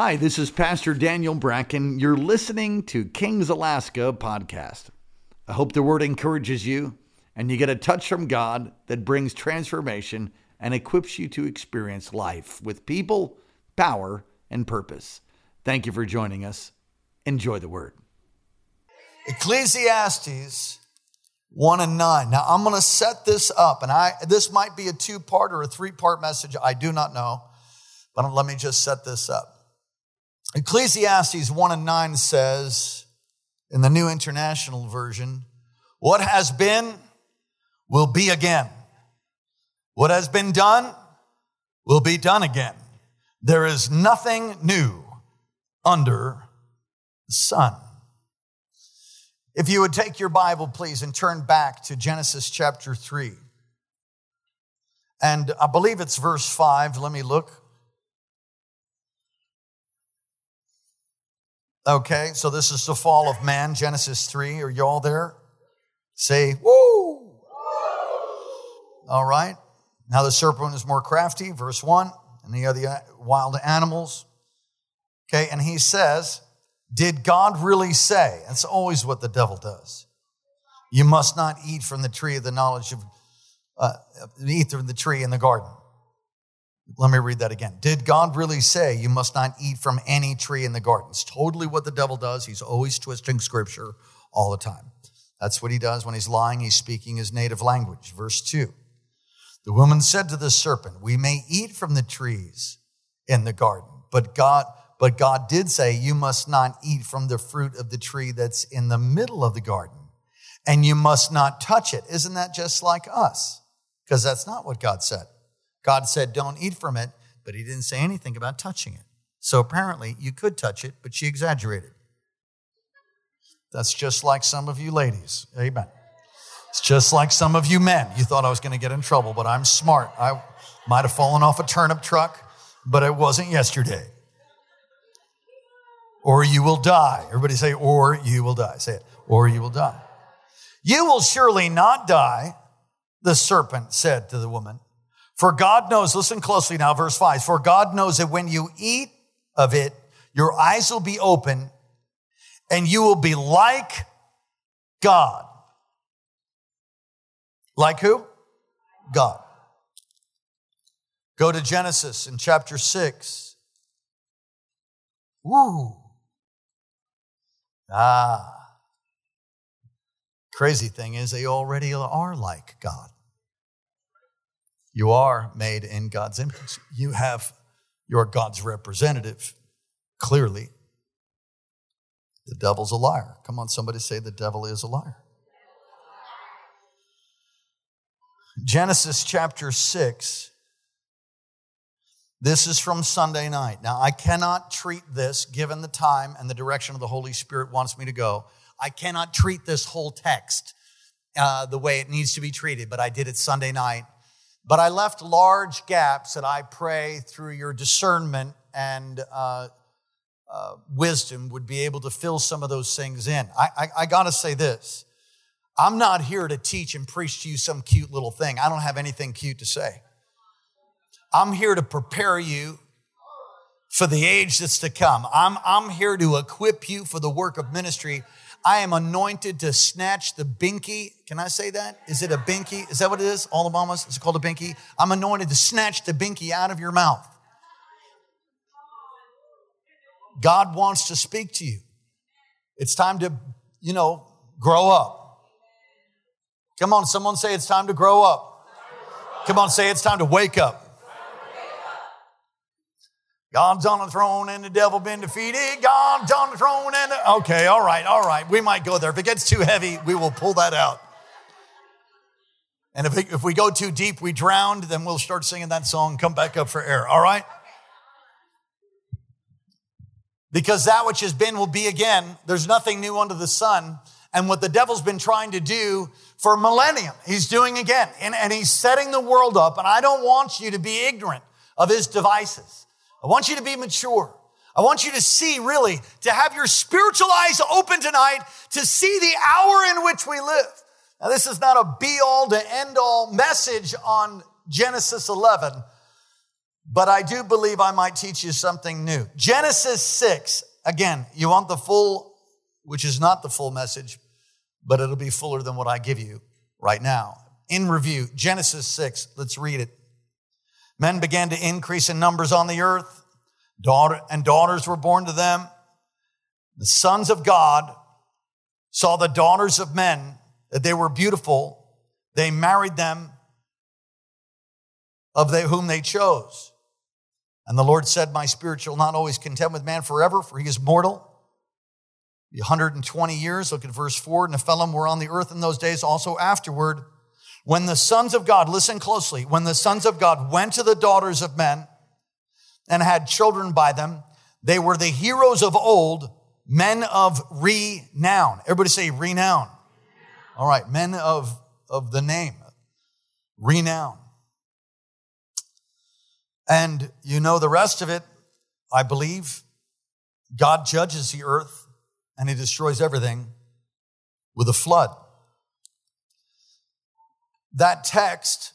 Hi, this is Pastor Daniel Bracken. You're listening to Kings Alaska podcast. I hope the word encourages you and you get a touch from God that brings transformation and equips you to experience life with people, power, and purpose. Thank you for joining us. Enjoy the word. Ecclesiastes 1 and 9. Now I'm going to set this up and I this might be a two-part or a three-part message, I do not know. But let me just set this up. Ecclesiastes 1 and 9 says in the New International Version, what has been will be again. What has been done will be done again. There is nothing new under the sun. If you would take your Bible, please, and turn back to Genesis chapter 3. And I believe it's verse 5. Let me look. Okay, so this is the fall of man, Genesis 3. Are you all there? Say, woo! All right. Now the serpent is more crafty, verse 1, and the other wild animals. Okay, and he says, Did God really say? That's always what the devil does. You must not eat from the tree of the knowledge of, uh, eat from the tree in the garden. Let me read that again. Did God really say you must not eat from any tree in the garden? It's totally what the devil does. He's always twisting scripture all the time. That's what he does when he's lying. He's speaking his native language. Verse 2. The woman said to the serpent, We may eat from the trees in the garden, but God, but God did say, You must not eat from the fruit of the tree that's in the middle of the garden, and you must not touch it. Isn't that just like us? Because that's not what God said. God said, don't eat from it, but he didn't say anything about touching it. So apparently you could touch it, but she exaggerated. That's just like some of you ladies. Amen. It's just like some of you men. You thought I was going to get in trouble, but I'm smart. I might have fallen off a turnip truck, but it wasn't yesterday. Or you will die. Everybody say, or you will die. Say it. Or you will die. You will surely not die, the serpent said to the woman. For God knows, listen closely now, verse 5. For God knows that when you eat of it, your eyes will be open and you will be like God. Like who? God. Go to Genesis in chapter 6. Woo. Ah. Crazy thing is, they already are like God. You are made in God's image. You have, you're God's representative, clearly. The devil's a liar. Come on, somebody say the devil is a liar. Genesis chapter 6. This is from Sunday night. Now, I cannot treat this, given the time and the direction of the Holy Spirit wants me to go, I cannot treat this whole text uh, the way it needs to be treated, but I did it Sunday night but I left large gaps that I pray through your discernment and uh, uh, wisdom would be able to fill some of those things in. I, I, I got to say this I'm not here to teach and preach to you some cute little thing. I don't have anything cute to say. I'm here to prepare you for the age that's to come. I'm, I'm here to equip you for the work of ministry I am anointed to snatch the binky. Can I say that? Is it a binky? Is that what it is? All the mamas? Is it called a binky? I'm anointed to snatch the binky out of your mouth. God wants to speak to you. It's time to, you know, grow up. Come on, someone say it's time to grow up. Come on, say it's time to wake up. God's on the throne and the devil been defeated. God's on the throne and the... Okay, all right, all right. We might go there. If it gets too heavy, we will pull that out. And if, it, if we go too deep, we drown, then we'll start singing that song, come back up for air, all right? Because that which has been will be again. There's nothing new under the sun. And what the devil's been trying to do for a millennium, he's doing again. And, and he's setting the world up. And I don't want you to be ignorant of his devices. I want you to be mature. I want you to see really, to have your spiritual eyes open tonight to see the hour in which we live. Now, this is not a be all to end all message on Genesis 11, but I do believe I might teach you something new. Genesis 6, again, you want the full, which is not the full message, but it'll be fuller than what I give you right now. In review, Genesis 6, let's read it. Men began to increase in numbers on the earth, daughter and daughters were born to them. The sons of God saw the daughters of men that they were beautiful. They married them of they, whom they chose. And the Lord said, My spirit shall not always contend with man forever, for he is mortal. 120 years, look at verse 4. Nephilim were on the earth in those days, also afterward. When the sons of God, listen closely, when the sons of God went to the daughters of men and had children by them, they were the heroes of old, men of renown. Everybody say renown. All right, men of, of the name, renown. And you know the rest of it, I believe. God judges the earth and he destroys everything with a flood. That text,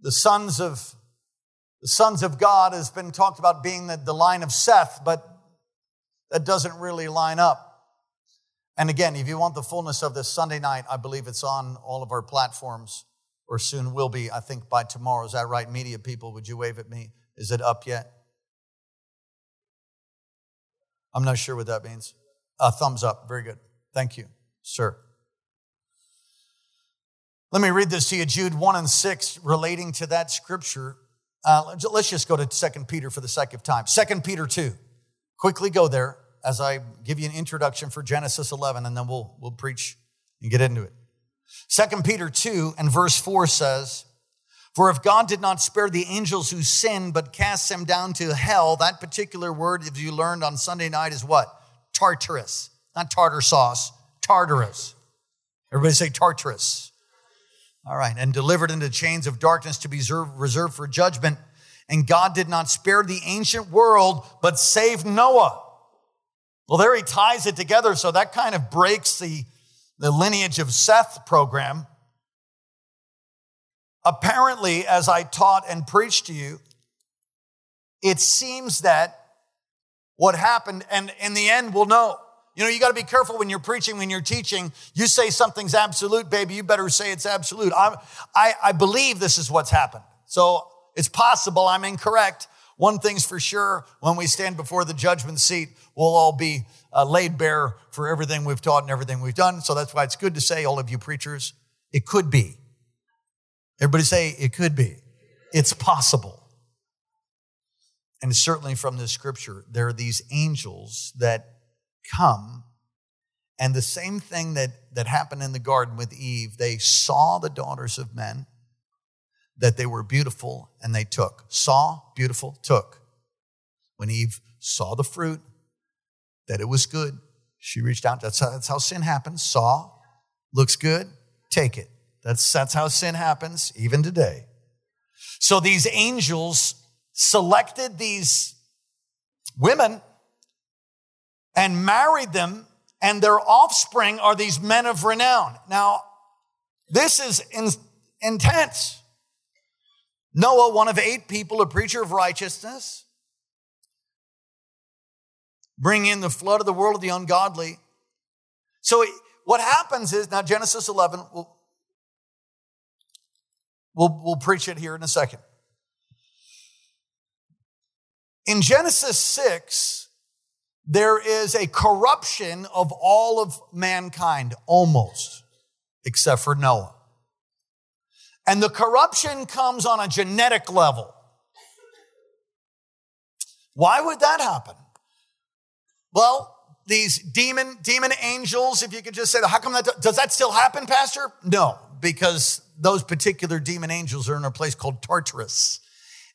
the sons of the sons of God has been talked about being the, the line of Seth, but that doesn't really line up. And again, if you want the fullness of this Sunday night, I believe it's on all of our platforms or soon will be, I think by tomorrow. Is that right? Media people, would you wave at me? Is it up yet? I'm not sure what that means. A thumbs up. Very good. Thank you, sir. Let me read this to you, Jude 1 and 6, relating to that scripture. Uh, let's just go to 2 Peter for the sake of time. 2 Peter 2. Quickly go there as I give you an introduction for Genesis 11, and then we'll, we'll preach and get into it. Second Peter 2 and verse 4 says, For if God did not spare the angels who sinned, but cast them down to hell, that particular word, if you learned on Sunday night, is what? Tartarus. Not tartar sauce, Tartarus. Everybody say Tartarus. All right. And delivered into chains of darkness to be reserved for judgment. And God did not spare the ancient world, but saved Noah. Well, there he ties it together. So that kind of breaks the the lineage of Seth program. Apparently, as I taught and preached to you, it seems that what happened, and in the end, we'll know. You know, you got to be careful when you're preaching, when you're teaching. You say something's absolute, baby, you better say it's absolute. I, I, I believe this is what's happened. So it's possible I'm incorrect. One thing's for sure when we stand before the judgment seat, we'll all be uh, laid bare for everything we've taught and everything we've done. So that's why it's good to say, all of you preachers, it could be. Everybody say, it could be. It's possible. And certainly from this scripture, there are these angels that come. And the same thing that, that happened in the garden with Eve, they saw the daughters of men, that they were beautiful, and they took. Saw, beautiful, took. When Eve saw the fruit, that it was good. She reached out. That's how, that's how sin happens. Saw, looks good, take it. That's, that's how sin happens even today. So these angels selected these women and married them, and their offspring are these men of renown. Now, this is in, intense. Noah, one of eight people, a preacher of righteousness, bring in the flood of the world of the ungodly. So what happens is now Genesis 11, we'll, we'll, we'll preach it here in a second. In Genesis 6, there is a corruption of all of mankind, almost, except for Noah. And the corruption comes on a genetic level. Why would that happen? Well, these demon demon angels, if you could just say how come that does that still happen, Pastor? No, because those particular demon angels are in a place called Tartarus.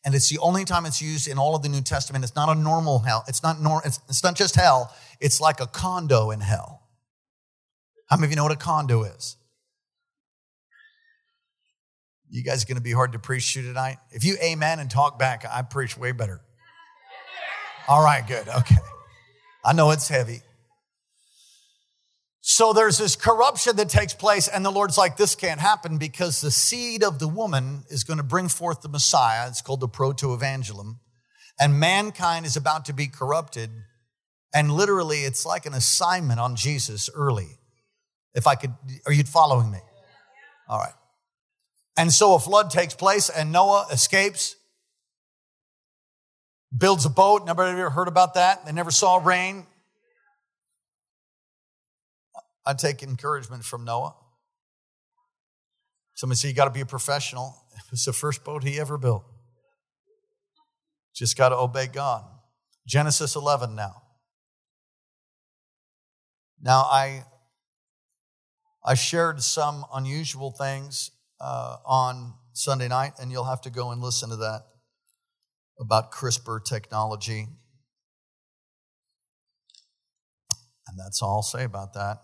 And it's the only time it's used in all of the New Testament. It's not a normal hell. It's not nor, it's, it's not just hell. It's like a condo in hell. How many of you know what a condo is? You guys are going to be hard to preach to tonight. If you amen and talk back, I preach way better. All right, good. Okay. I know it's heavy. So there's this corruption that takes place, and the Lord's like, this can't happen because the seed of the woman is going to bring forth the Messiah. It's called the proto-evangelium. And mankind is about to be corrupted. And literally, it's like an assignment on Jesus early. If I could, are you following me? All right. And so a flood takes place, and Noah escapes, builds a boat. Nobody ever heard about that. They never saw rain. I take encouragement from Noah. Somebody say, You got to be a professional. It was the first boat he ever built. Just got to obey God. Genesis 11 now. Now, I, I shared some unusual things uh, on Sunday night, and you'll have to go and listen to that about CRISPR technology. And that's all I'll say about that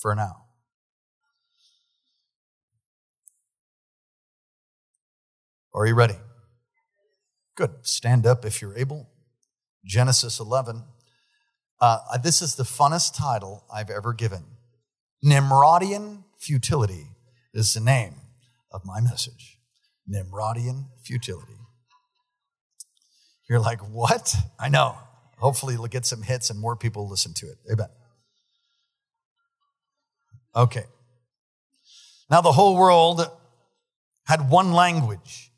for now. Are you ready? Good. Stand up if you're able. Genesis 11. Uh, this is the funnest title I've ever given. Nimrodian futility is the name of my message. Nimrodian futility. You're like, what? I know. Hopefully, it'll get some hits and more people listen to it. Amen. Okay. Now, the whole world had one language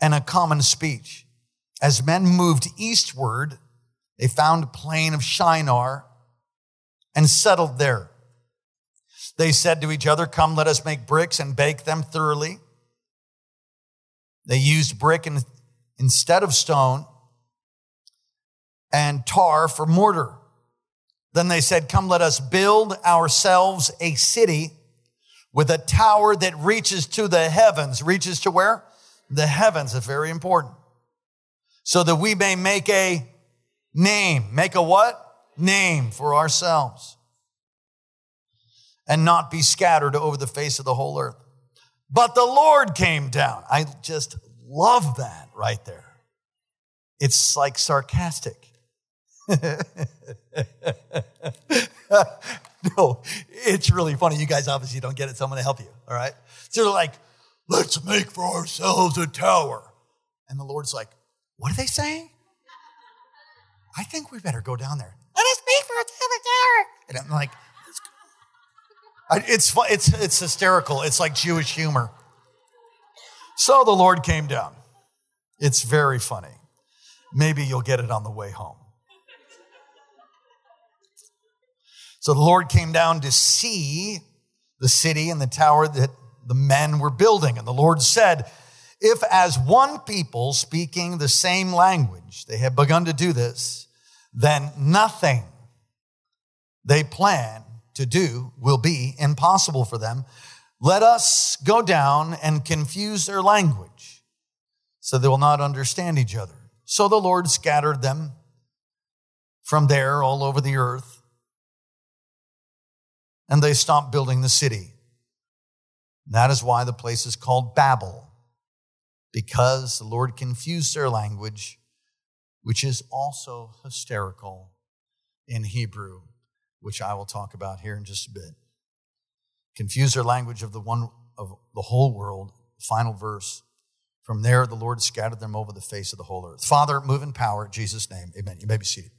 and a common speech. As men moved eastward, they found a plain of Shinar and settled there. They said to each other, Come, let us make bricks and bake them thoroughly. They used brick in, instead of stone and tar for mortar. Then they said, Come, let us build ourselves a city with a tower that reaches to the heavens. Reaches to where? The heavens is very important. So that we may make a name. Make a what? Name for ourselves. And not be scattered over the face of the whole earth. But the Lord came down. I just love that right there. It's like sarcastic. no, it's really funny. You guys obviously don't get it, so I'm going to help you. All right. So they're like, let's make for ourselves a tower. And the Lord's like, what are they saying? I think we better go down there. Let us make for ourselves a tower. And I'm like, it's, it's, it's hysterical. It's like Jewish humor. So the Lord came down. It's very funny. Maybe you'll get it on the way home. So the Lord came down to see the city and the tower that the men were building. And the Lord said, If as one people speaking the same language, they have begun to do this, then nothing they plan to do will be impossible for them. Let us go down and confuse their language so they will not understand each other. So the Lord scattered them from there all over the earth and they stopped building the city. That is why the place is called Babel, because the Lord confused their language, which is also hysterical in Hebrew, which I will talk about here in just a bit. Confuse their language of the one of the whole world. Final verse. From there, the Lord scattered them over the face of the whole earth. Father, move in power, in Jesus' name. Amen. You may be seated.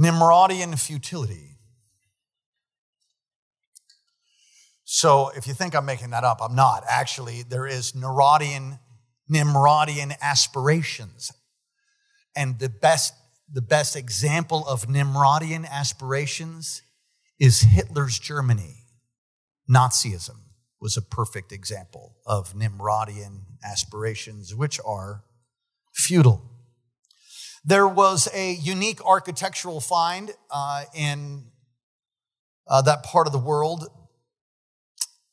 Nimrodian futility. So if you think I'm making that up, I'm not. Actually, there is Nimrodian, Nimrodian aspirations. And the best, the best example of Nimrodian aspirations is Hitler's Germany. Nazism was a perfect example of Nimrodian aspirations, which are futile. There was a unique architectural find uh, in uh, that part of the world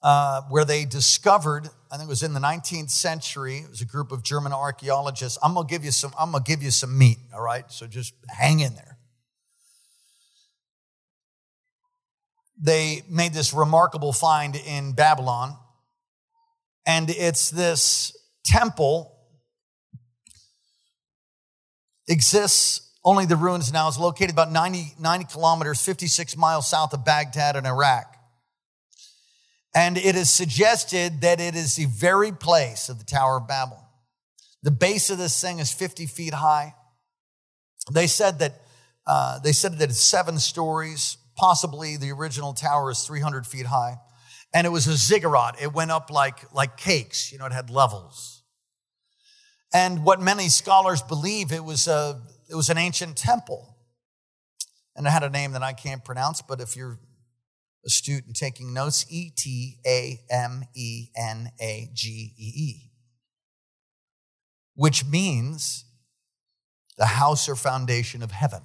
uh, where they discovered, I think it was in the 19th century, it was a group of German archaeologists. I'm gonna give you some, I'm gonna give you some meat, all right? So just hang in there. They made this remarkable find in Babylon, and it's this temple exists only the ruins now. It's located about 90, 90 kilometers, 56 miles south of Baghdad in Iraq. And it is suggested that it is the very place of the Tower of Babel. The base of this thing is 50 feet high. They said that uh, they said that it's seven stories. Possibly the original tower is 300 feet high, and it was a ziggurat. It went up like like cakes. You know, it had levels. And what many scholars believe it was a it was an ancient temple, and it had a name that I can't pronounce. But if you're astute and taking notes, E T A M E N A G E E, which means the house or foundation of heaven.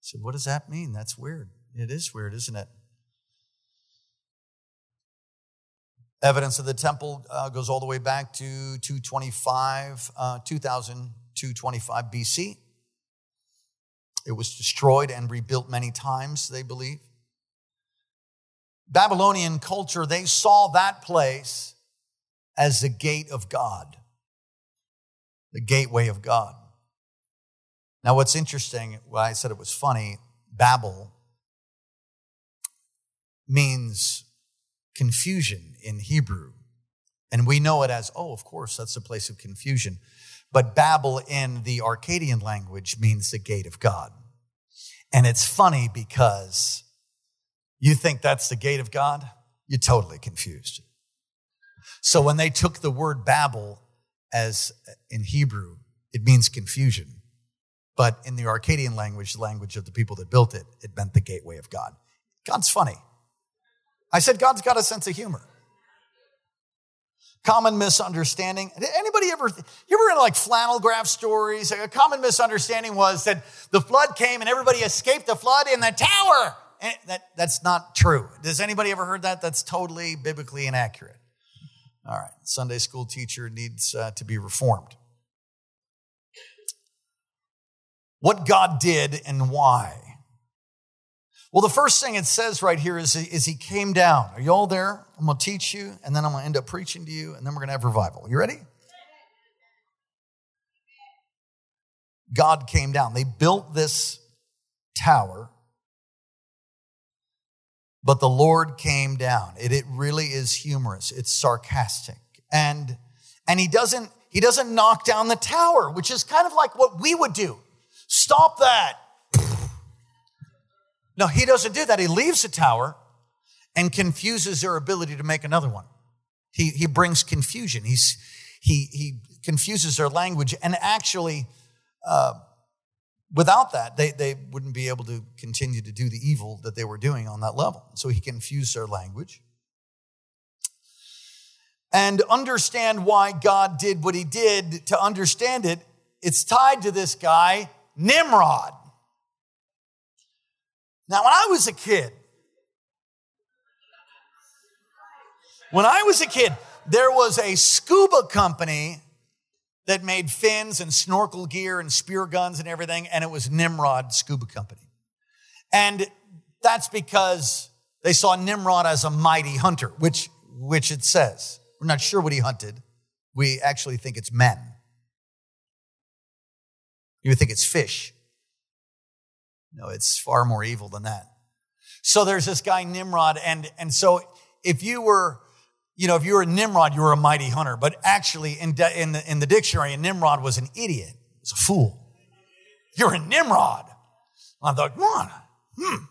So, what does that mean? That's weird. It is weird, isn't it? Evidence of the temple uh, goes all the way back to 225, uh, 2225 BC. It was destroyed and rebuilt many times, they believe. Babylonian culture, they saw that place as the gate of God, the gateway of God. Now, what's interesting, well, I said it was funny, Babel means confusion in Hebrew. And we know it as, oh, of course, that's a place of confusion. But Babel in the Akkadian language means the gate of God. And it's funny because you think that's the gate of God, you're totally confused. So when they took the word Babel as in Hebrew, it means confusion. But in the Akkadian language, the language of the people that built it, it meant the gateway of God. God's funny. I said, God's got a sense of humor. Common misunderstanding. Anybody ever, you ever in like flannel graph stories? A common misunderstanding was that the flood came and everybody escaped the flood in the tower. And that, that's not true. Does anybody ever heard that? That's totally biblically inaccurate. All right, Sunday school teacher needs uh, to be reformed. what God did and why. Well, the first thing it says right here is, is he came down. Are you all there? I'm going to teach you, and then I'm going to end up preaching to you, and then we're going to have revival. You ready? God came down. They built this tower, but the Lord came down. It, it really is humorous. It's sarcastic. And, and he doesn't, he doesn't knock down the tower, which is kind of like what we would do. Stop that. No, he doesn't do that. He leaves the tower and confuses their ability to make another one. He, he brings confusion. He's, he, he confuses their language. And actually, uh, without that, they, they wouldn't be able to continue to do the evil that they were doing on that level. So he confused their language. And understand why God did what he did. To understand it, it's tied to this guy Nimrod. Now, when I was a kid, when I was a kid, there was a scuba company that made fins and snorkel gear and spear guns and everything, and it was Nimrod Scuba Company. And that's because they saw Nimrod as a mighty hunter, which, which it says. We're not sure what he hunted. We actually think it's men. You would think it's fish. No, it's far more evil than that. So there's this guy Nimrod, and, and so if you were, you know, if you were a Nimrod, you were a mighty hunter. But actually, in, de, in, the, in the dictionary, Nimrod was an idiot, he was a fool. You're a Nimrod. I thought, come on, hmm.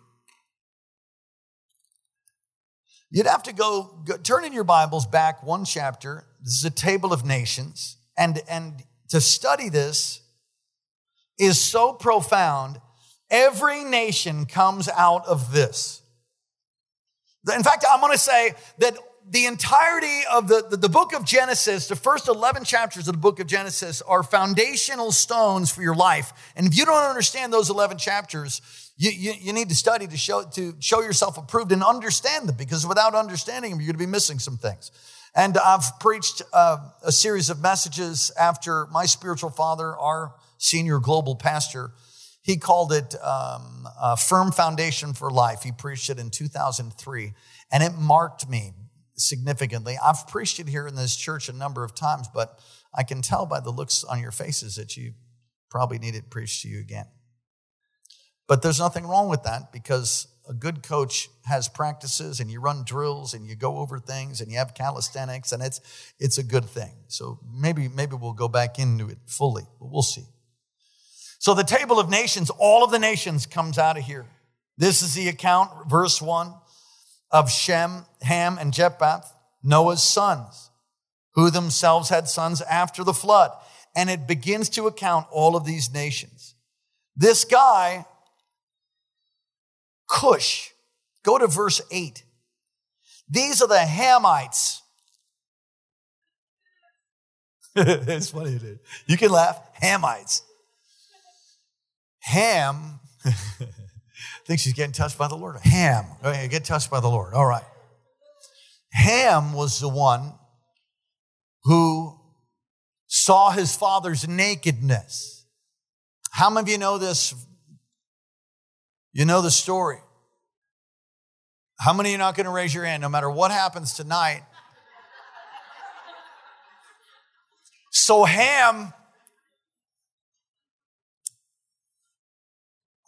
You'd have to go, go turn in your Bibles back one chapter. This is a table of nations. And, and to study this, is so profound, every nation comes out of this. In fact, I'm going to say that the entirety of the, the, the, book of Genesis, the first 11 chapters of the book of Genesis, are foundational stones for your life. And if you don't understand those 11 chapters, you, you, you need to study to show, to show yourself approved and understand them because without understanding them, you're going to be missing some things. And I've preached uh, a series of messages after my spiritual father, our senior global pastor, he called it um, a firm foundation for life. He preached it in 2003, and it marked me significantly. I've preached it here in this church a number of times, but I can tell by the looks on your faces that you probably need it preached to you again. But there's nothing wrong with that because a good coach has practices and you run drills and you go over things and you have calisthenics and it's it's a good thing. So maybe maybe we'll go back into it fully, but we'll see. So the table of nations, all of the nations comes out of here. This is the account, verse 1, of Shem, Ham, and Japheth, Noah's sons, who themselves had sons after the flood. And it begins to account all of these nations. This guy Cush. Go to verse 8. These are the Hamites. it's funny. You can laugh. Hamites. Ham. I think she's getting touched by the Lord. Ham. Okay, get touched by the Lord. All right. Ham was the one who saw his father's nakedness. How many of you know this you know the story. How many are not going to raise your hand no matter what happens tonight? So Ham,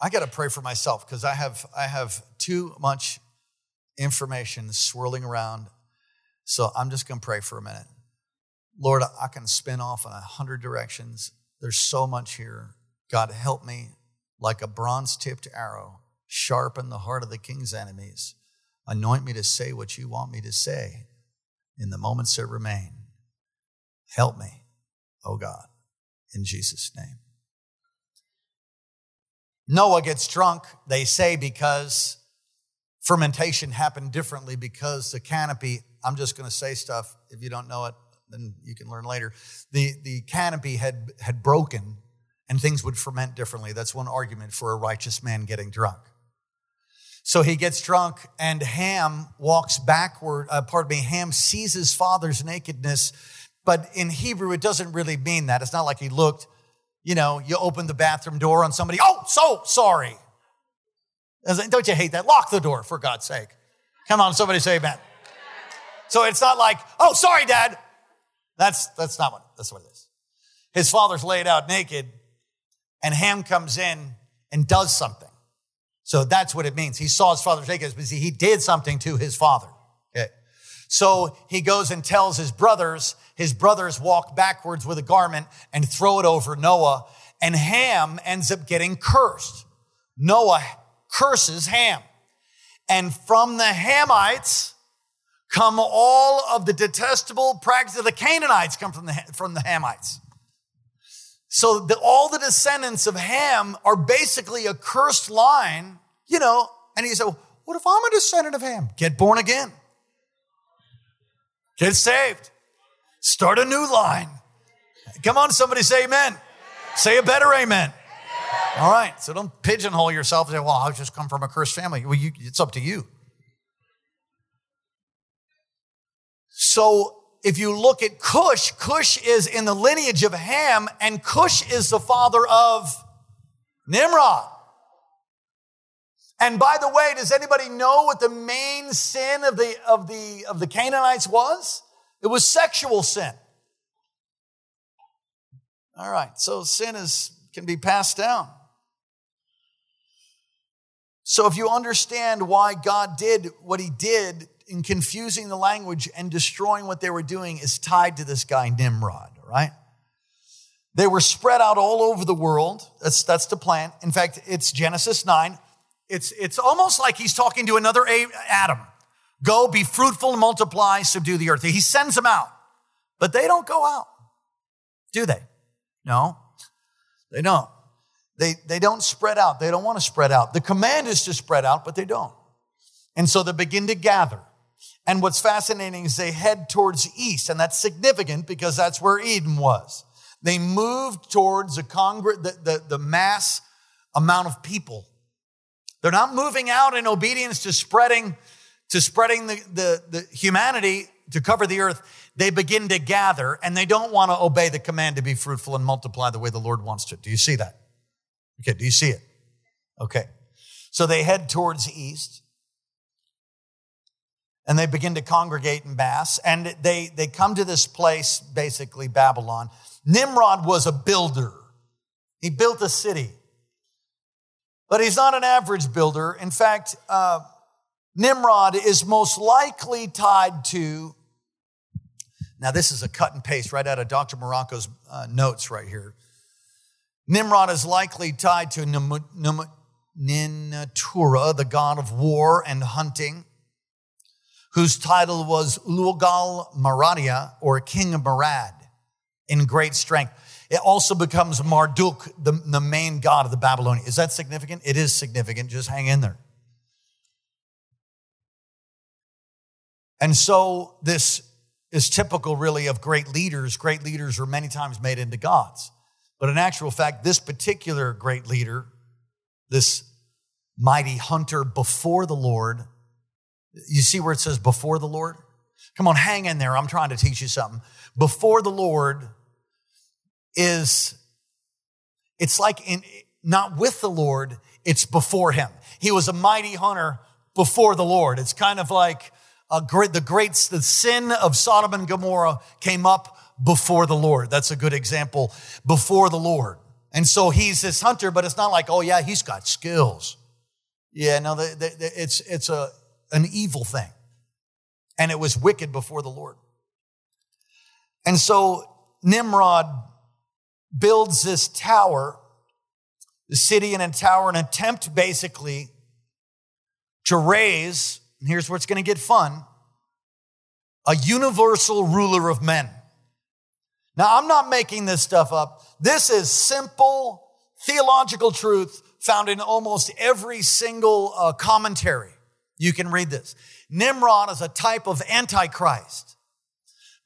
I got to pray for myself because I have I have too much information swirling around. So I'm just going to pray for a minute. Lord, I can spin off in a hundred directions. There's so much here. God, help me like a bronze tipped arrow, sharpen the heart of the king's enemies. Anoint me to say what you want me to say in the moments that remain. Help me, oh God, in Jesus' name. Noah gets drunk, they say, because fermentation happened differently because the canopy, I'm just going to say stuff. If you don't know it, then you can learn later. The, the canopy had, had broken and things would ferment differently. That's one argument for a righteous man getting drunk. So he gets drunk, and Ham walks backward. Uh, pardon me, Ham sees his father's nakedness, but in Hebrew, it doesn't really mean that. It's not like he looked, you know, you open the bathroom door on somebody, oh, so sorry. Don't you hate that? Lock the door, for God's sake. Come on, somebody say amen. So it's not like, oh, sorry, dad. That's, that's not what, that's what it is. His father's laid out naked and Ham comes in and does something. So that's what it means. He saw his father take it, but he did something to his father. Okay. So he goes and tells his brothers, his brothers walk backwards with a garment and throw it over Noah, and Ham ends up getting cursed. Noah curses Ham. And from the Hamites come all of the detestable practices. Of the Canaanites come from the, from the Hamites. So the, all the descendants of Ham are basically a cursed line, you know. And he said, What if I'm a descendant of Ham? Get born again, get saved, start a new line. Come on, somebody say amen. Say a better amen. All right, so don't pigeonhole yourself and say, Well, I just come from a cursed family. Well, you, it's up to you. So if you look at Cush, Cush is in the lineage of Ham, and Cush is the father of Nimrod. And by the way, does anybody know what the main sin of the, of the, of the Canaanites was? It was sexual sin. All right, so sin is, can be passed down. So if you understand why God did what he did in confusing the language and destroying what they were doing is tied to this guy, Nimrod, right? They were spread out all over the world. That's, that's the plan. In fact, it's Genesis 9. It's, it's almost like he's talking to another Adam. Go, be fruitful, and multiply, subdue the earth. He sends them out, but they don't go out, do they? No, they don't. They, they don't spread out. They don't want to spread out. The command is to spread out, but they don't. And so they begin to gather. And what's fascinating is they head towards east, and that's significant because that's where Eden was. They moved towards the, congr- the, the, the mass amount of people. They're not moving out in obedience to spreading, to spreading the, the, the humanity to cover the earth. They begin to gather and they don't want to obey the command to be fruitful and multiply the way the Lord wants to. Do you see that? Okay, do you see it? Okay. So they head towards the east and they begin to congregate in mass and they, they come to this place basically babylon nimrod was a builder He built a city. But he's not an average builder. In fact, uh, Nimrod is most likely tied to. Now, this is a cut and paste right out of Dr. Marocco's uh, notes right here. Nimrod is likely tied to Ninurta, the god of war and hunting, whose title was Lugal Maradia, or King of Marad, in great strength. It also becomes Marduk, the, the main god of the Babylonians. Is that significant? It is significant. Just hang in there. And so this is typical, really, of great leaders. Great leaders are many times made into gods. But in actual fact, this particular great leader, this mighty hunter before the Lord, you see where it says before the Lord? Come on, hang in there. I'm trying to teach you something. Before the Lord is, it's like in, not with the Lord, it's before him. He was a mighty hunter before the Lord. It's kind of like great, the great, the sin of Sodom and Gomorrah came up before the Lord. That's a good example before the Lord. And so he's this hunter, but it's not like, oh yeah, he's got skills. Yeah, no, the, the, it's, it's a, an evil thing. And it was wicked before the Lord. And so Nimrod builds this tower, the city and a tower, an attempt basically to raise, and here's where it's going to get fun, a universal ruler of men. Now, I'm not making this stuff up. This is simple theological truth found in almost every single uh, commentary. You can read this. Nimrod is a type of Antichrist.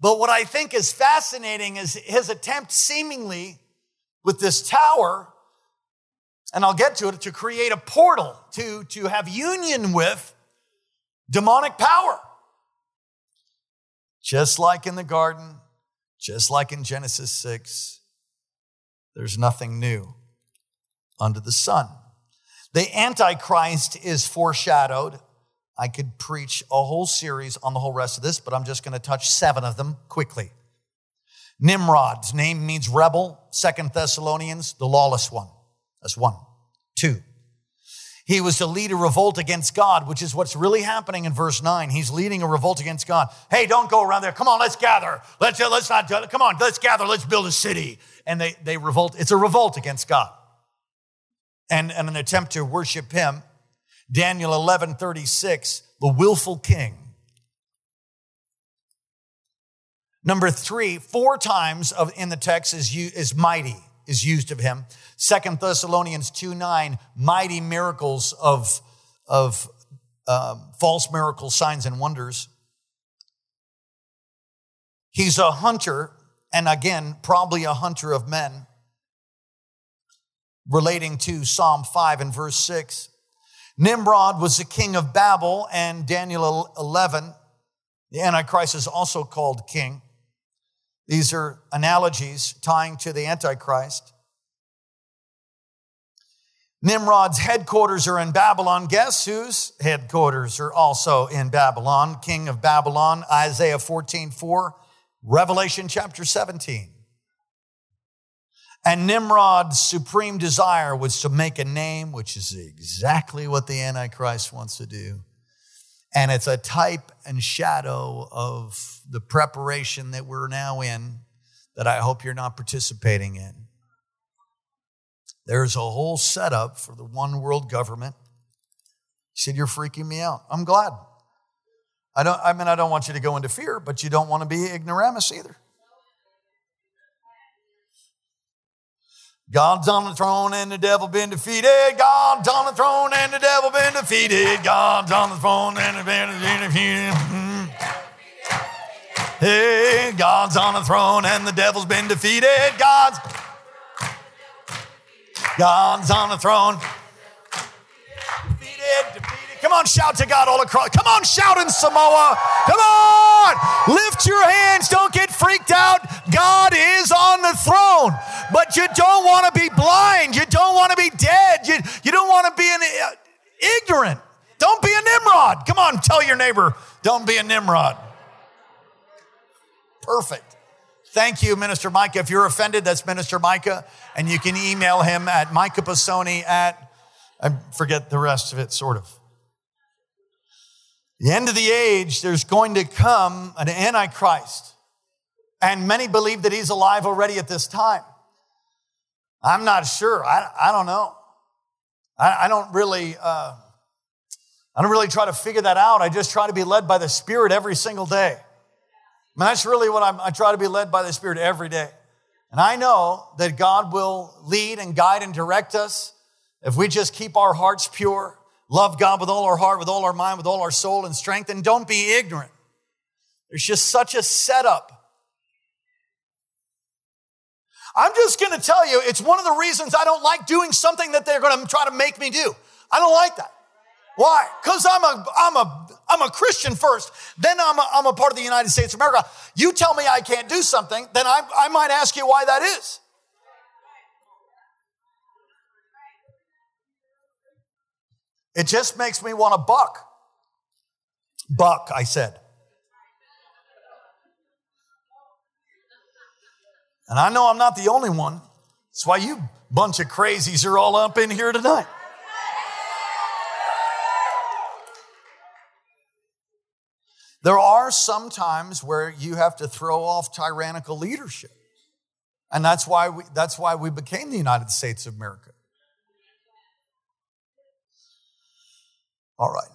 But what I think is fascinating is his attempt, seemingly, with this tower, and I'll get to it, to create a portal, to, to have union with demonic power. Just like in the garden, just like in Genesis 6, there's nothing new under the sun. The Antichrist is foreshadowed. I could preach a whole series on the whole rest of this, but I'm just going to touch seven of them quickly. Nimrod's name means rebel. Second Thessalonians, the lawless one. That's one. Two, he was to lead a revolt against God, which is what's really happening in verse 9. He's leading a revolt against God. Hey, don't go around there. Come on, let's gather. Let's, uh, let's not, come on, let's gather. Let's build a city. And they, they revolt. It's a revolt against God and, and an attempt to worship him. Daniel 11 36, the willful king. Number three, four times of, in the text is, is mighty is used of him. Second Thessalonians 2 9, mighty miracles of, of um, false miracles, signs, and wonders. He's a hunter, and again, probably a hunter of men, relating to Psalm 5 and verse 6. Nimrod was the king of Babel, and Daniel 11, the Antichrist is also called king. These are analogies tying to the Antichrist. Nimrod's headquarters are in Babylon. Guess whose headquarters are also in Babylon? King of Babylon, Isaiah 14 4, Revelation chapter 17. And Nimrod's supreme desire was to make a name, which is exactly what the Antichrist wants to do. And it's a type and shadow of the preparation that we're now in that I hope you're not participating in. There's a whole setup for the one world government. He said, You're freaking me out. I'm glad. I don't, I mean, I don't want you to go into fear, but you don't want to be ignoramus either. God's on the throne and the devil been defeated. God's on the throne and the devil been defeated. God's on the throne and the devil been defeated. Mm-hmm. Hey, God's on the throne and the devil's been defeated. God's God's on the throne. Defeated, defeated. Come on, shout to God all across. Come on, shout in Samoa. Come on, lift your hands. Don't get freaked out. God is on the throne, but you don't want to be blind. You don't want to be dead. You, you don't want to be an, uh, ignorant. Don't be a Nimrod. Come on, tell your neighbor, don't be a Nimrod. Perfect. Thank you, Minister Micah. If you're offended, that's Minister Micah. And you can email him at Micah Pisoni at, I forget the rest of it, sort of. The end of the age, there's going to come an Antichrist. And many believe that he's alive already at this time. I'm not sure. I, I don't know. I, I don't really, uh, I don't really try to figure that out. I just try to be led by the Spirit every single day. I mean, that's really what I'm, I try to be led by the Spirit every day. And I know that God will lead and guide and direct us if we just keep our hearts pure, love God with all our heart, with all our mind, with all our soul and strength, and don't be ignorant. There's just such a setup. I'm just going to tell you, it's one of the reasons I don't like doing something that they're going to try to make me do. I don't like that. Why? Because I'm a, I'm, a, I'm a Christian first, then I'm a, I'm a part of the United States of America. You tell me I can't do something, then I, I might ask you why that is. It just makes me want to buck. Buck, I said. And I know I'm not the only one. That's why you bunch of crazies are all up in here tonight. There are some times where you have to throw off tyrannical leadership. And that's why we, that's why we became the United States of America. All right.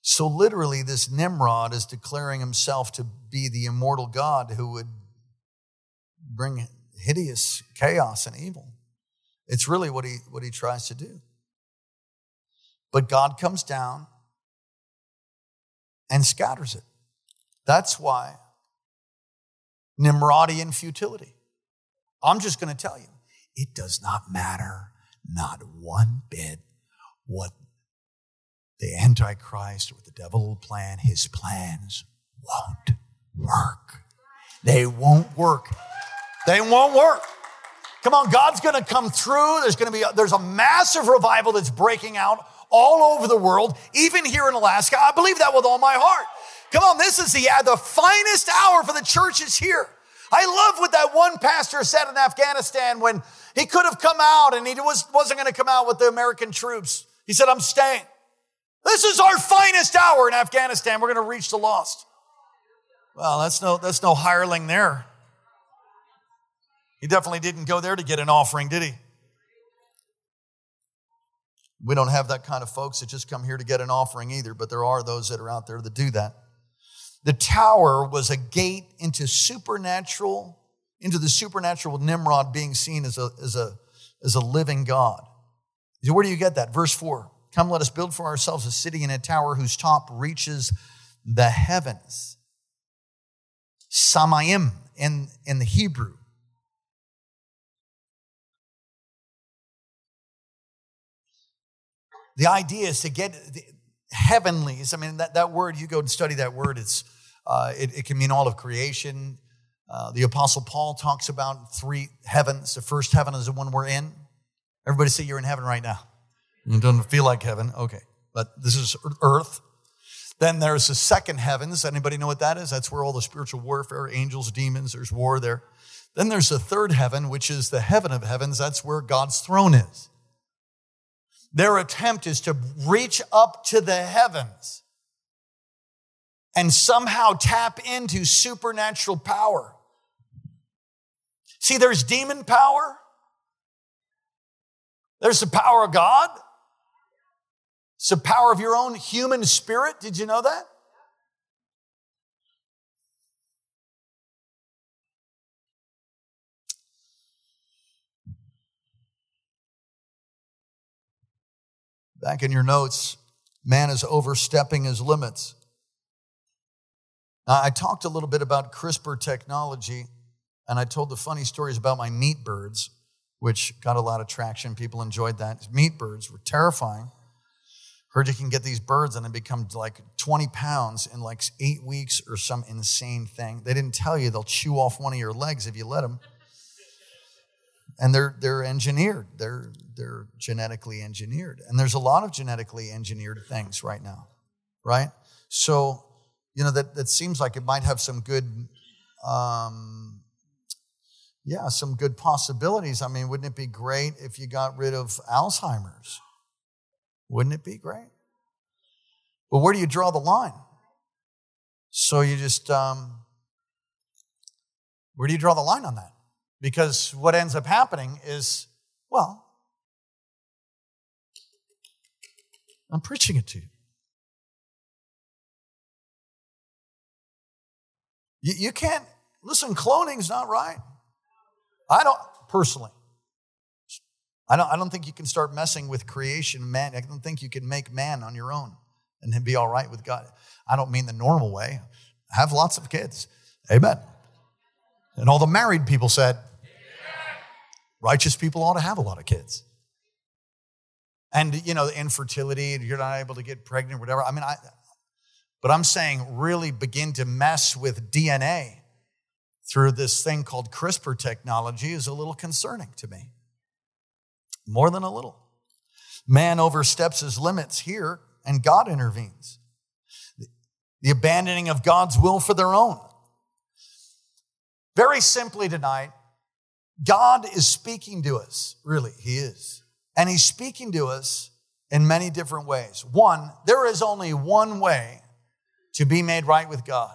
So, literally, this Nimrod is declaring himself to be the immortal God who would bring hideous chaos and evil. It's really what he, what he tries to do. But God comes down and scatters it. That's why Nimrodian futility. I'm just going to tell you, it does not matter, not one bit, what the Antichrist or the devil will plan. His plans won't work. They won't work. They won't work. Come on, God's going to come through. There's going to be a, there's a massive revival that's breaking out all over the world, even here in Alaska. I believe that with all my heart. Come on, this is the, the finest hour for the churches here. I love what that one pastor said in Afghanistan when he could have come out and he was, wasn't going to come out with the American troops. He said, I'm staying. This is our finest hour in Afghanistan. We're going to reach the lost. Well, that's no, that's no hireling there. He definitely didn't go there to get an offering, did he? We don't have that kind of folks that just come here to get an offering either, but there are those that are out there that do that. The tower was a gate into supernatural, into the supernatural Nimrod being seen as a, as a, as a living God. So where do you get that? Verse 4 Come, let us build for ourselves a city and a tower whose top reaches the heavens. Shamayim in, in the Hebrew. The idea is to get heavenlies. I mean, that, that word, you go and study that word, it's, uh, it, it, can mean all of creation. Uh, the Apostle Paul talks about three heavens. The first heaven is the one we're in. Everybody say you're in heaven right now. It doesn't feel like heaven. Okay. But this is earth. Then there's the second heavens. Anybody know what that is? That's where all the spiritual warfare, angels, demons, there's war there. Then there's the third heaven, which is the heaven of heavens. That's where God's throne is. Their attempt is to reach up to the heavens and somehow tap into supernatural power. See, there's demon power. There's the power of God. It's the power of your own human spirit. Did you know that? Back in your notes, man is overstepping his limits. Now, I talked a little bit about CRISPR technology, and I told the funny stories about my meat birds, which got a lot of traction. People enjoyed that. Meat birds were terrifying. Heard you can get these birds and they become like 20 pounds in like eight weeks or some insane thing. They didn't tell you they'll chew off one of your legs if you let them and they're they're engineered they're they're genetically engineered and there's a lot of genetically engineered things right now right so you know, that, that seems like it might have some good, um, yeah, some good possibilities. I mean, wouldn't it be great if you got rid of Alzheimer's? Wouldn't it be great? But where do you draw the line? So you just, um, where do you draw the line on that? Because what ends up happening is, well, I'm preaching it to you. You, you can't, listen, cloning's not right. I don't, personally, I don't, I don't think you can start messing with creation, man. I don't think you can make man on your own and then be all right with God. I don't mean the normal way. Have lots of kids. Amen. And all the married people said, righteous people ought to have a lot of kids. And, you know, infertility, you're not able to get pregnant, whatever. I mean, I, but I'm saying really begin to mess with DNA through this thing called CRISPR technology is a little concerning to me. More than a little. Man oversteps his limits here, and God intervenes. The abandoning of God's will for their own. Very simply tonight, God is speaking to us. Really, He is. And He's speaking to us in many different ways. One, there is only one way to be made right with God.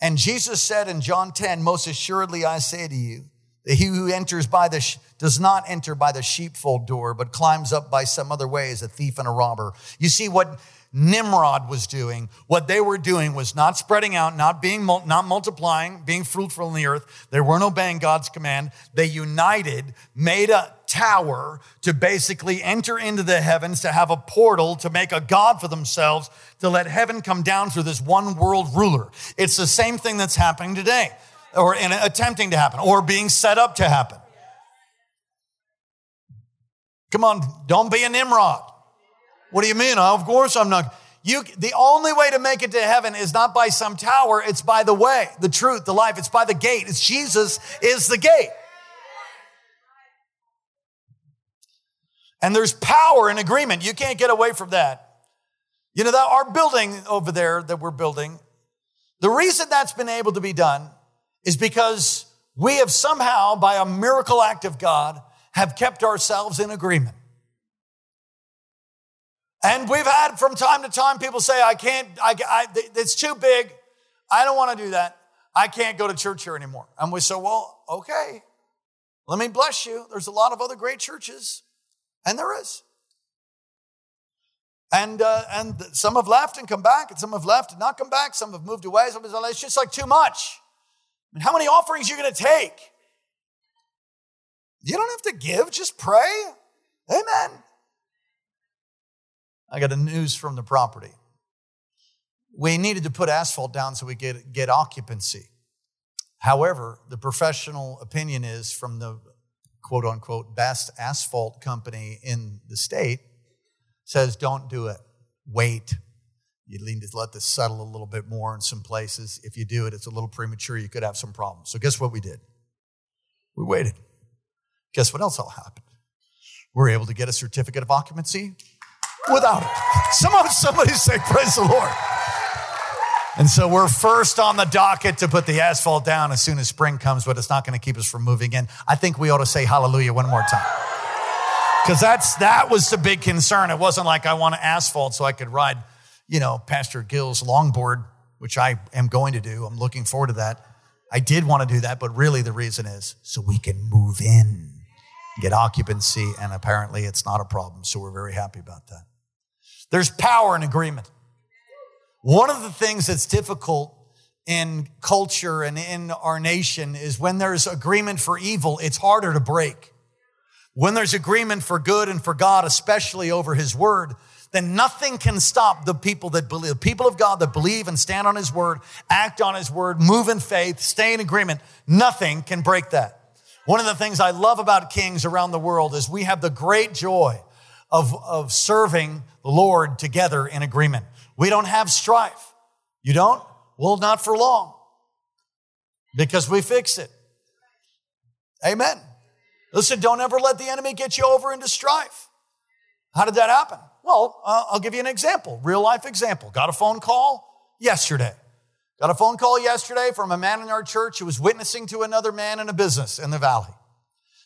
And Jesus said in John 10, Most assuredly I say to you, that he who enters by the, sh- does not enter by the sheepfold door, but climbs up by some other way is a thief and a robber. You see what Nimrod was doing, what they were doing was not spreading out, not being, not multiplying, being fruitful in the earth. They weren't obeying God's command. They united, made a tower to basically enter into the heavens, to have a portal, to make a God for themselves, to let heaven come down through this one world ruler. It's the same thing that's happening today, or in attempting to happen, or being set up to happen. Come on, don't be a Nimrod. What do you mean? Of course I'm not. You, the only way to make it to heaven is not by some tower, it's by the way, the truth, the life. It's by the gate. It's Jesus is the gate. And there's power in agreement. You can't get away from that. You know, that our building over there that we're building, the reason that's been able to be done is because we have somehow, by a miracle act of God, have kept ourselves in agreement. And we've had from time to time people say, I can't, I, I, it's too big. I don't want to do that. I can't go to church here anymore. And we say, well, okay, let me bless you. There's a lot of other great churches, and there is. And, uh, and some have left and come back, and some have left and not come back. Some have moved away. Some have it's just like too much. I mean, how many offerings are you going to take? You don't have to give, just pray. Amen. I got a news from the property. We needed to put asphalt down so we could get occupancy. However, the professional opinion is from the quote unquote best asphalt company in the state says don't do it. Wait. You need to let this settle a little bit more in some places. If you do it, it's a little premature. You could have some problems. So, guess what we did? We waited. Guess what else all happened? We're able to get a certificate of occupancy without it. Someone, somebody say, Praise the Lord. And so we're first on the docket to put the asphalt down as soon as spring comes, but it's not going to keep us from moving in. I think we ought to say hallelujah one more time. Because that's that was the big concern. It wasn't like I want to asphalt so I could ride, you know, Pastor Gill's longboard, which I am going to do. I'm looking forward to that. I did want to do that, but really the reason is so we can move in, get occupancy, and apparently it's not a problem. So we're very happy about that. There's power in agreement. One of the things that's difficult in culture and in our nation is when there's agreement for evil, it's harder to break. When there's agreement for good and for God, especially over His word, then nothing can stop the people that believe, the people of God that believe and stand on His word, act on His word, move in faith, stay in agreement. Nothing can break that. One of the things I love about kings around the world is we have the great joy of, of serving the Lord together in agreement. We don't have strife. You don't? Well, not for long because we fix it. Amen. Listen, don't ever let the enemy get you over into strife. How did that happen? Well, uh, I'll give you an example, real life example. Got a phone call yesterday. Got a phone call yesterday from a man in our church who was witnessing to another man in a business in the valley.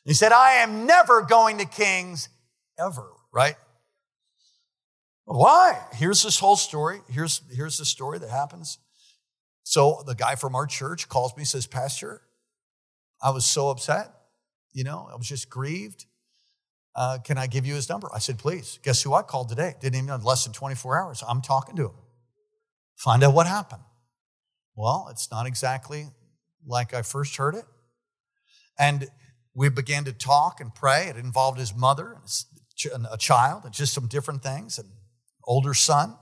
He said, I am never going to Kings ever, right? Why? Here's this whole story. Here's, here's the story that happens. So the guy from our church calls me, says, Pastor, I was so upset. You know, I was just grieved. Uh, can I give you his number? I said, please. Guess who I called today? Didn't even less than 24 hours. I'm talking to him. Find out what happened. Well, it's not exactly like I first heard it. And we began to talk and pray. It involved his mother and a child and just some different things, and older son.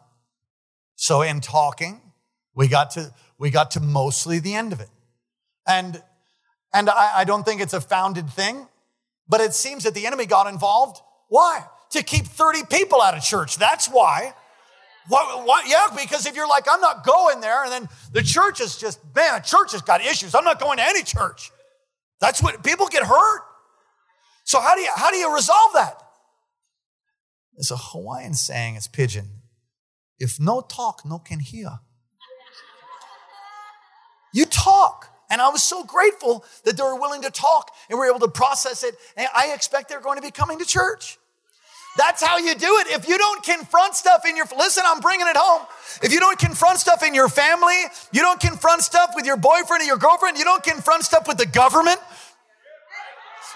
So in talking, we got to we got to mostly the end of it. And and I, I don't think it's a founded thing, but it seems that the enemy got involved. Why? To keep 30 people out of church. That's why. What, what, yeah, because if you're like, I'm not going there, and then the church is just, man, the church has got issues. I'm not going to any church. That's what people get hurt. So how do you how do you resolve that? There's a Hawaiian saying, it's pidgin. If no talk, no can hear. You talk. And I was so grateful that they were willing to talk and were able to process it. And I expect they're going to be coming to church. That's how you do it. If you don't confront stuff in your, listen, I'm bringing it home. If you don't confront stuff in your family, you don't confront stuff with your boyfriend or your girlfriend, you don't confront stuff with the government.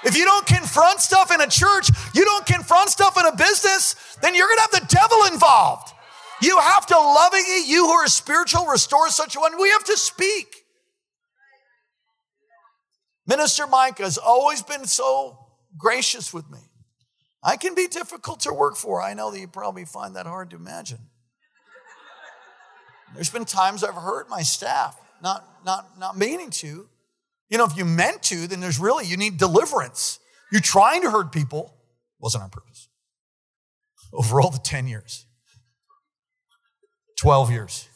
If you don't confront stuff in a church, you don't confront stuff in a business, then you're to have the devil involved. You have to lovingly, you who are spiritual, restore such a one. We have to speak. Minister Mike has always been so gracious with me. I can be difficult to work for. I know that you probably find that hard to imagine. There's been times I've hurt my staff, not, not, not meaning to. You know, if you meant to, then there's really, you need deliverance. You're trying to hurt people, wasn't on purpose. Over all the 10 years, 12 years.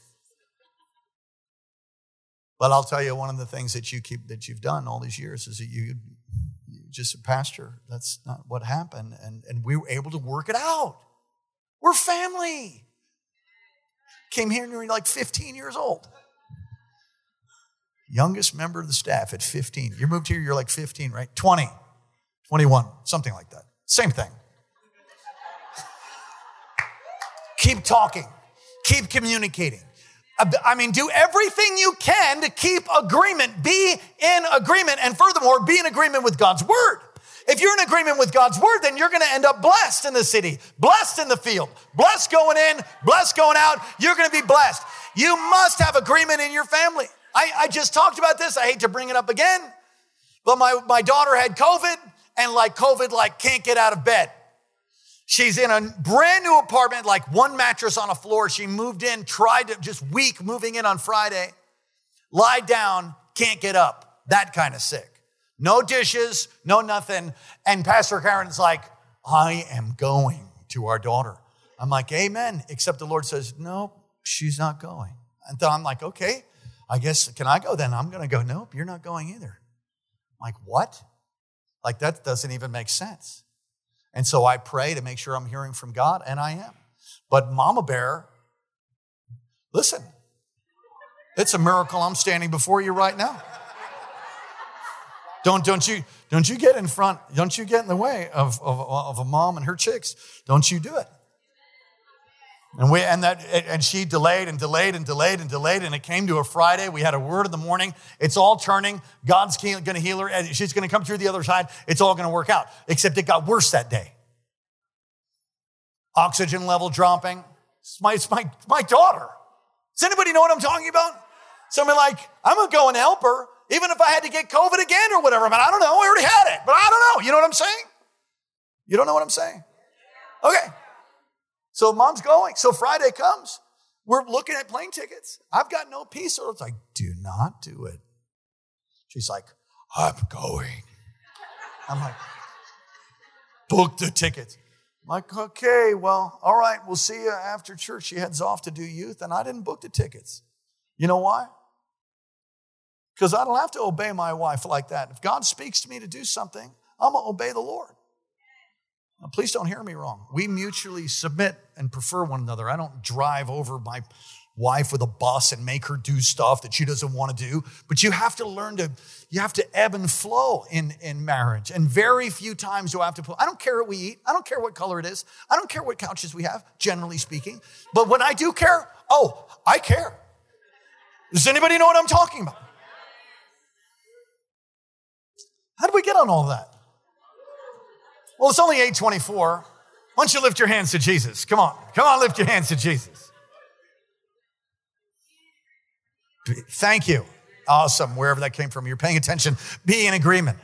But I'll tell you, one of the things that you keep that you've done all these years is that you just a pastor. That's not what happened. And, and we were able to work it out. We're family. Came here and you were like 15 years old. Youngest member of the staff at 15. You moved here, you're like 15, right? 20, 21, something like that. Same thing. keep talking, keep communicating. I mean, do everything you can to keep agreement, be in agreement, and furthermore, be in agreement with God's word. If you're in agreement with God's word, then you're going to end up blessed in the city, blessed in the field, blessed going in, blessed going out. You're going to be blessed. You must have agreement in your family. I, I just talked about this. I hate to bring it up again, but my, my daughter had COVID, and like COVID, like can't get out of bed. She's in a brand new apartment, like one mattress on a floor. She moved in, tried to just weak moving in on Friday, lie down, can't get up, that kind of sick. No dishes, no nothing. And Pastor Karen's like, I am going to our daughter. I'm like, Amen. Except the Lord says, No, she's not going. And then I'm like, Okay, I guess, can I go then? I'm going to go, Nope, you're not going either. I'm like, what? Like, that doesn't even make sense. And so I pray to make sure I'm hearing from God, and I am. But Mama Bear, listen, it's a miracle I'm standing before you right now. Don't, don't, you, don't you get in front, don't you get in the way of, of, of a mom and her chicks. Don't you do it. And we and that and she delayed and delayed and delayed and delayed and it came to a Friday. We had a word in the morning. It's all turning. God's going to heal her. And she's going to come through the other side. It's all going to work out. Except it got worse that day. Oxygen level dropping. It's my, it's my, my daughter. Does anybody know what I'm talking about? Somebody like, I'm going to go and help her, even if I had to get COVID again or whatever. I mean, I don't know. I already had it, but I don't know. You know what I'm saying? You don't know what I'm saying? Okay. So mom's going. So Friday comes. We're looking at plane tickets. I've got no peace. So it's like, do not do it. She's like, I'm going. I'm like, book the tickets. I'm like, okay, well, all right, we'll see you after church. She heads off to do youth, and I didn't book the tickets. You know why? Because I don't have to obey my wife like that. If God speaks to me to do something, I'm going to obey the Lord. Now, please don't hear me wrong. We mutually submit and prefer one another. I don't drive over my wife with a bus and make her do stuff that she doesn't want to do. But you have to learn to, you have to ebb and flow in, in marriage. And very few times do I have to put, I don't care what we eat. I don't care what color it is. I don't care what couches we have, generally speaking. But when I do care, oh, I care. Does anybody know what I'm talking about? How do we get on all that? Well, it's only 824. Why don't you lift your hands to Jesus? Come on. Come on, lift your hands to Jesus. Thank you. Awesome. Wherever that came from, you're paying attention. Be in agreement.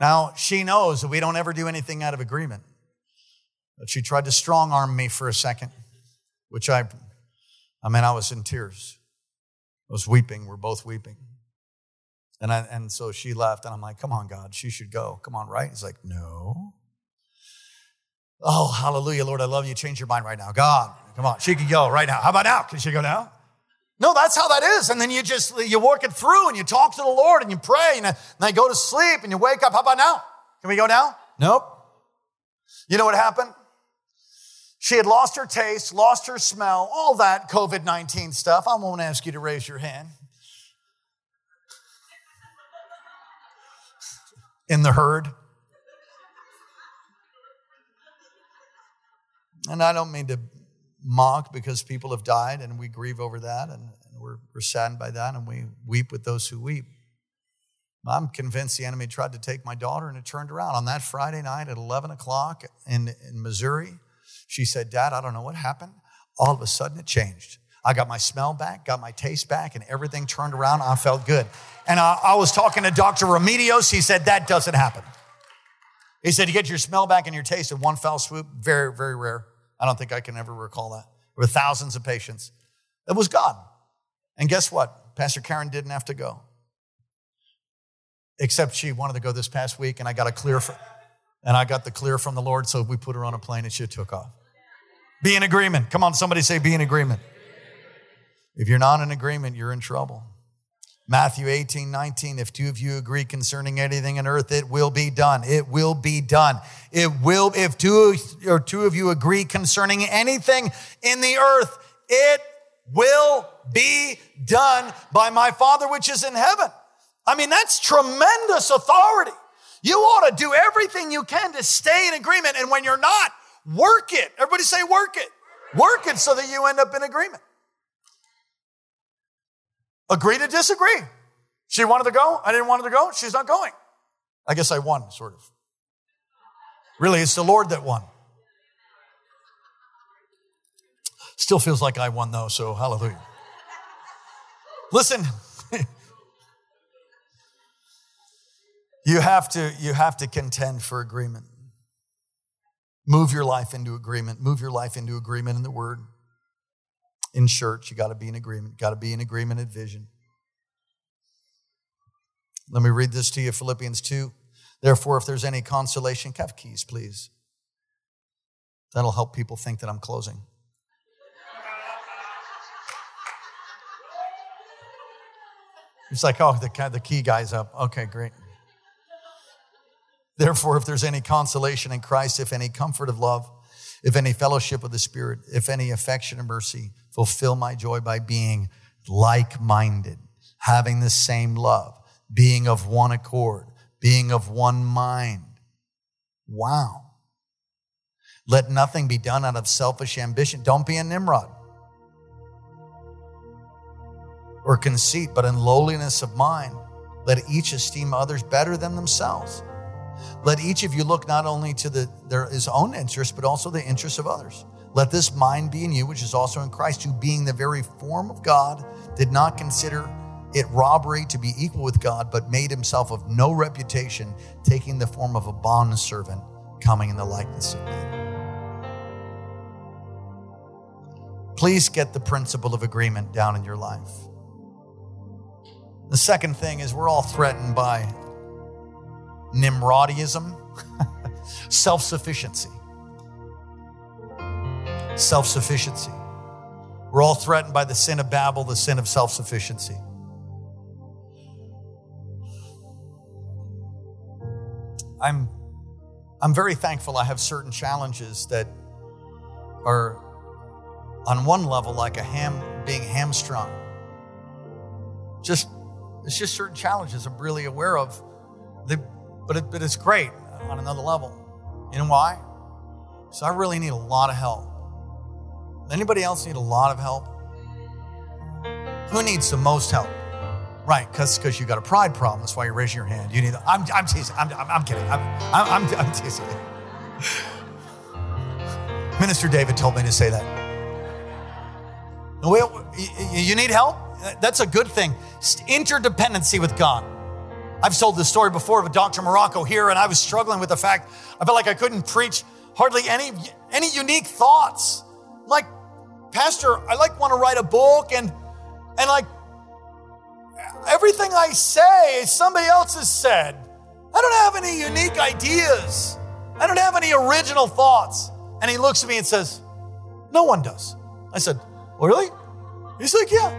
Now, she knows that we don't ever do anything out of agreement. But she tried to strong arm me for a second, which I, I mean, I was in tears. I was weeping. We're both weeping. And, I, and so she left, and I'm like, come on, God, she should go. Come on, right? He's like, no. Oh, hallelujah, Lord, I love you. Change your mind right now. God, come on, she can go right now. How about now? Can she go now? No, that's how that is. And then you just, you work it through and you talk to the Lord and you pray and then you go to sleep and you wake up. How about now? Can we go now? Nope. You know what happened? She had lost her taste, lost her smell, all that COVID 19 stuff. I won't ask you to raise your hand. In the herd. And I don't mean to mock because people have died and we grieve over that and, and we're, we're saddened by that and we weep with those who weep. I'm convinced the enemy tried to take my daughter and it turned around. On that Friday night at 11 o'clock in, in Missouri, she said, Dad, I don't know what happened. All of a sudden it changed. I got my smell back, got my taste back, and everything turned around. I felt good. And I, I was talking to Dr. Remedios. He said, That doesn't happen. He said, You get your smell back and your taste in one fell swoop. Very, very rare. I don't think I can ever recall that. There were thousands of patients. It was God. And guess what? Pastor Karen didn't have to go. Except she wanted to go this past week, and I got a clear from, and I got the clear from the Lord, so we put her on a plane and she took off. Be in agreement. Come on, somebody say, be in agreement. If you're not in agreement, you're in trouble. Matthew 18, 19. If two of you agree concerning anything on earth, it will be done. It will be done. It will, if two or two of you agree concerning anything in the earth, it will be done by my Father which is in heaven. I mean, that's tremendous authority. You ought to do everything you can to stay in agreement. And when you're not, work it. Everybody say, work it. Work it so that you end up in agreement. Agree to disagree. She wanted to go. I didn't want her to go. She's not going. I guess I won, sort of. Really, it's the Lord that won. Still feels like I won, though, so hallelujah. Listen, you have to you have to contend for agreement. Move your life into agreement. Move your life into agreement in the word in church. You got to be in agreement. Got to be in agreement at vision. Let me read this to you Philippians 2. Therefore, if there's any consolation, have keys, please. That'll help people think that I'm closing. It's like, oh, the, the key guy's up. Okay, great. Therefore, if there's any consolation in Christ, if any comfort of love, if any fellowship of the Spirit, if any affection and mercy, fulfill my joy by being like minded, having the same love, being of one accord, being of one mind. Wow. Let nothing be done out of selfish ambition. Don't be a Nimrod or conceit, but in lowliness of mind, let each esteem others better than themselves. Let each of you look not only to the, their, his own interest, but also the interests of others. Let this mind be in you, which is also in Christ, who being the very form of God, did not consider it robbery to be equal with God, but made himself of no reputation, taking the form of a bondservant, coming in the likeness of men. Please get the principle of agreement down in your life. The second thing is we're all threatened by Nimrodism, self sufficiency. Self sufficiency. We're all threatened by the sin of Babel, the sin of self sufficiency. I'm, I'm very thankful I have certain challenges that are on one level like a ham being hamstrung. Just it's just certain challenges I'm really aware of. They, but it, but it's great on another level. You know why? So I really need a lot of help. Anybody else need a lot of help? Who needs the most help? Right, because because you got a pride problem. That's why you're raising your hand. You need. I'm I'm teasing. I'm I'm, kidding. I'm I'm I'm, I'm teasing. Minister David told me to say that. You need help? That's a good thing. Interdependency with God. I've told this story before of Dr. Morocco here, and I was struggling with the fact I felt like I couldn't preach hardly any any unique thoughts. Like, Pastor, I like want to write a book, and and like everything I say, somebody else has said. I don't have any unique ideas. I don't have any original thoughts. And he looks at me and says, No one does. I said, oh, Really? He's like, Yeah,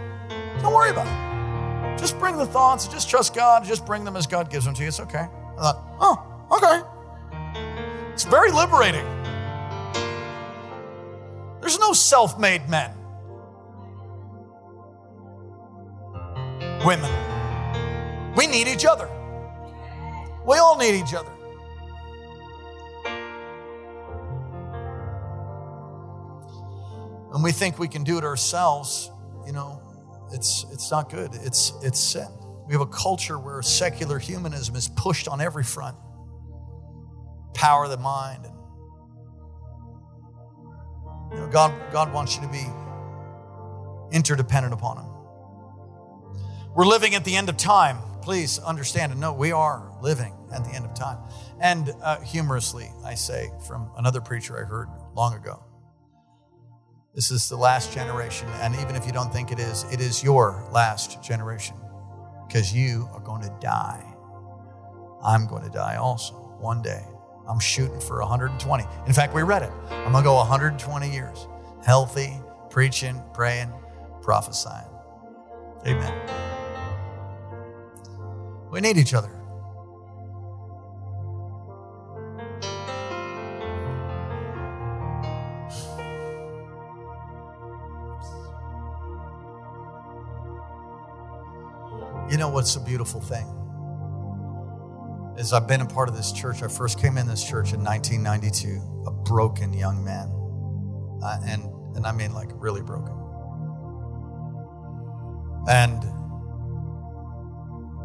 don't worry about it. Just bring the thoughts, just trust God, just bring them as God gives them to you. It's okay. I thought, Oh, okay. It's very liberating. There's no self made men. Women. We need each other. We all need each other. And we think we can do it ourselves, you know, it's it's not good. It's it's sin. We have a culture where secular humanism is pushed on every front. Power of the mind you know, God, God wants you to be interdependent upon Him. We're living at the end of time. Please understand and know we are living at the end of time. And uh, humorously, I say from another preacher I heard long ago this is the last generation. And even if you don't think it is, it is your last generation because you are going to die. I'm going to die also one day. I'm shooting for 120. In fact, we read it. I'm going to go 120 years, healthy, preaching, praying, prophesying. Amen. We need each other. You know what's a beautiful thing? Is I've been a part of this church. I first came in this church in 1992, a broken young man. Uh, and, and I mean like really broken. And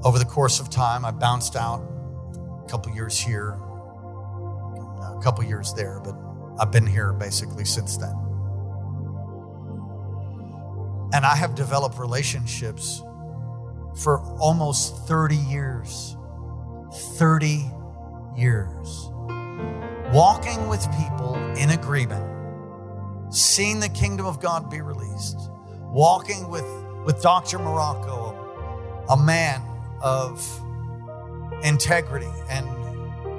over the course of time, I bounced out a couple years here, a couple years there, but I've been here basically since then. And I have developed relationships for almost 30 years. 30 years. Walking with people in agreement, seeing the kingdom of God be released, walking with, with Dr. Morocco, a man of integrity and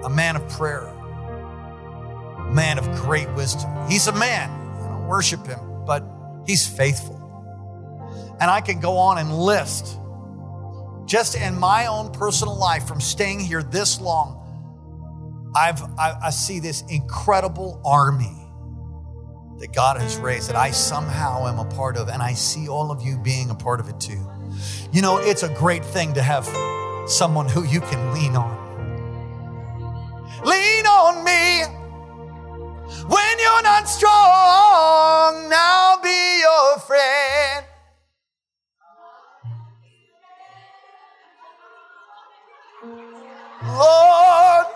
a man of prayer, a man of great wisdom. He's a man. I don't worship him, but he's faithful. And I can go on and list just in my own personal life from staying here this long, I've, I, I see this incredible army that God has raised that I somehow am a part of, and I see all of you being a part of it too. You know, it's a great thing to have someone who you can lean on. Lean on me when you're not strong. Now be your friend. Lord,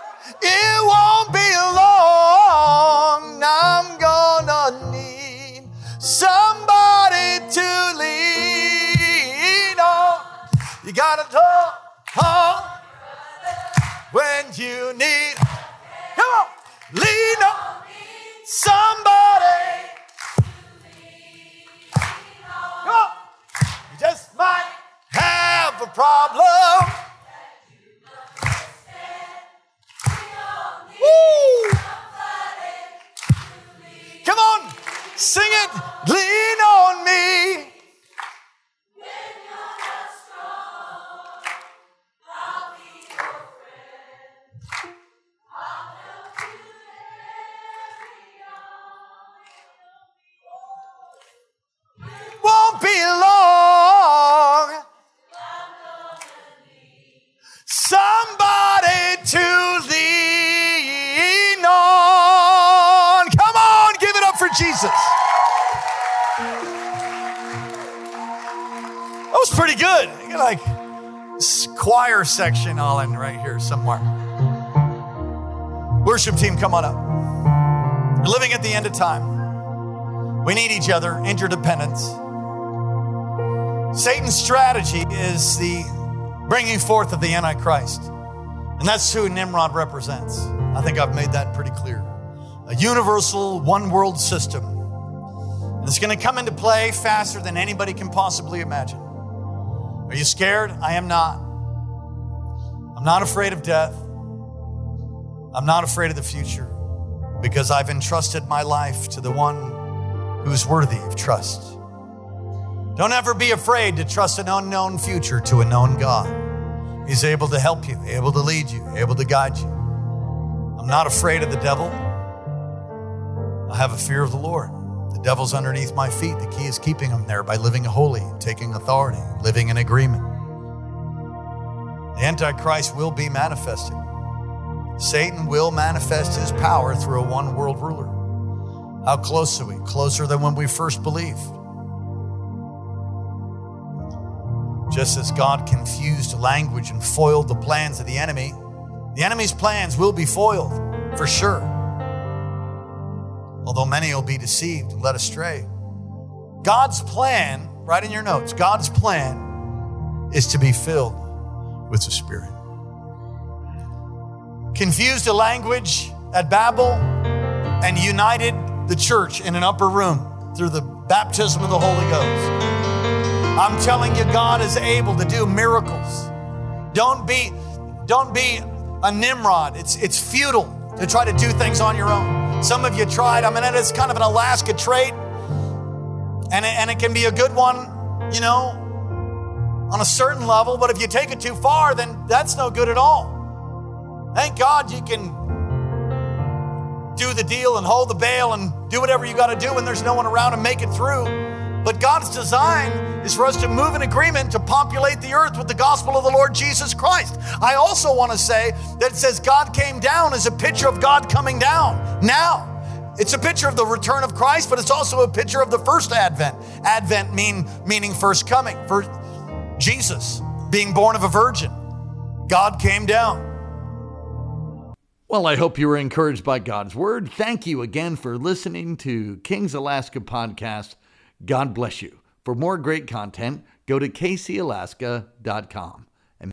it won't be long. I'm gonna need somebody to lean on. You gotta talk, talk when you need. Come on, lean on somebody. Section all in right here somewhere. Worship team, come on up. We're living at the end of time. We need each other, interdependence. Satan's strategy is the bringing forth of the Antichrist. And that's who Nimrod represents. I think I've made that pretty clear. A universal one world system. And it's going to come into play faster than anybody can possibly imagine. Are you scared? I am not. Not afraid of death. I'm not afraid of the future because I've entrusted my life to the one who is worthy of trust. Don't ever be afraid to trust an unknown future to a known God. He's able to help you, able to lead you, able to guide you. I'm not afraid of the devil. I have a fear of the Lord. The devil's underneath my feet. The key is keeping him there by living holy, taking authority, living in agreement. The Antichrist will be manifested. Satan will manifest his power through a one world ruler. How close are we? Closer than when we first believed. Just as God confused language and foiled the plans of the enemy, the enemy's plans will be foiled for sure although many will be deceived and led astray. God's plan, write in your notes, God's plan is to be filled with the Spirit. Confused a language at Babel and united the church in an upper room through the baptism of the Holy Ghost. I'm telling you, God is able to do miracles. Don't be, don't be a Nimrod. It's, it's futile to try to do things on your own. Some of you tried. I mean, it's kind of an Alaska trait, and it, and it can be a good one, you know, on a certain level. But if you take it too far, then that's no good at all. Thank God you can do the deal and hold the bail and do whatever you got to do when there's no one around and make it through. But God's design is for us to move in agreement to populate the earth with the gospel of the Lord Jesus Christ. I also want to say that it says God came down as a picture of God coming down now. It's a picture of the return of Christ, but it's also a picture of the first advent. Advent mean, meaning first coming, for Jesus being born of a virgin. God came down. Well, I hope you were encouraged by God's word. Thank you again for listening to King's Alaska podcast. God bless you. For more great content, go to kcalaska.com.